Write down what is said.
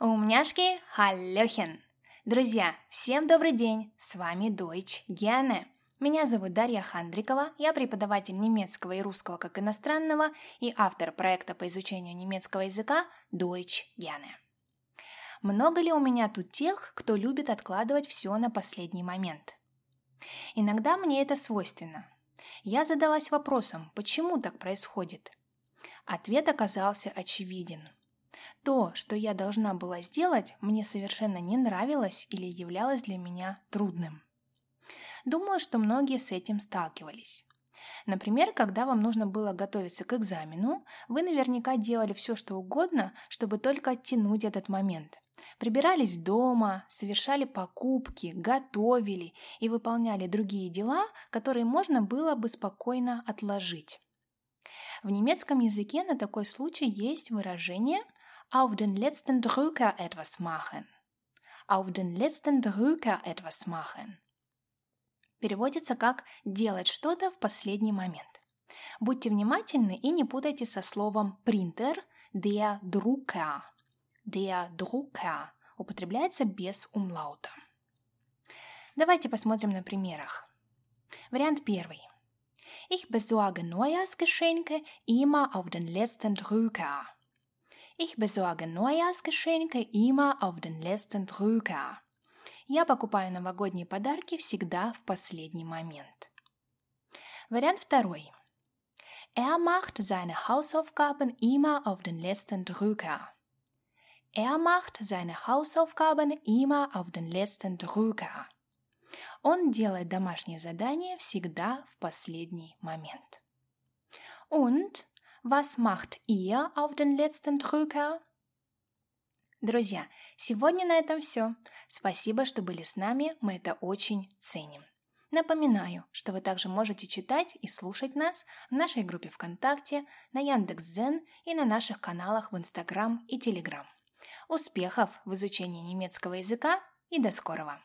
Умняшки, халлёхен! Друзья, всем добрый день! С вами Deutsch Gerne. Меня зовут Дарья Хандрикова, я преподаватель немецкого и русского как иностранного и автор проекта по изучению немецкого языка Deutsch Gerne. Много ли у меня тут тех, кто любит откладывать все на последний момент? Иногда мне это свойственно. Я задалась вопросом, почему так происходит? Ответ оказался очевиден – то, что я должна была сделать, мне совершенно не нравилось или являлось для меня трудным. Думаю, что многие с этим сталкивались. Например, когда вам нужно было готовиться к экзамену, вы наверняка делали все, что угодно, чтобы только оттянуть этот момент. Прибирались дома, совершали покупки, готовили и выполняли другие дела, которые можно было бы спокойно отложить. В немецком языке на такой случай есть выражение auf den letzten Drücker etwas machen. Auf den letzten Drücker etwas machen. Переводится как «делать что-то в последний момент». Будьте внимательны и не путайте со словом «принтер» der Drucker. Der Drucker употребляется без умлаута. Давайте посмотрим на примерах. Вариант первый. Ich besorge Neujahrsgeschenke immer auf den letzten Drücker. Ich besorge Neujahrsgeschenke immer auf den letzten Drücker. Я покупаю новогодние подарки всегда в последний момент. Вариант второй. Er macht seine Hausaufgaben immer auf den letzten Drücker. Er macht seine Hausaufgaben immer auf den letzten Drücker. Он делает домашнее задание всегда в последний момент. Und Was macht ihr auf den letzten Drücker? Друзья, сегодня на этом все. Спасибо, что были с нами, мы это очень ценим. Напоминаю, что вы также можете читать и слушать нас в нашей группе ВКонтакте, на Яндекс.Дзен и на наших каналах в Инстаграм и Телеграм. Успехов в изучении немецкого языка и до скорого!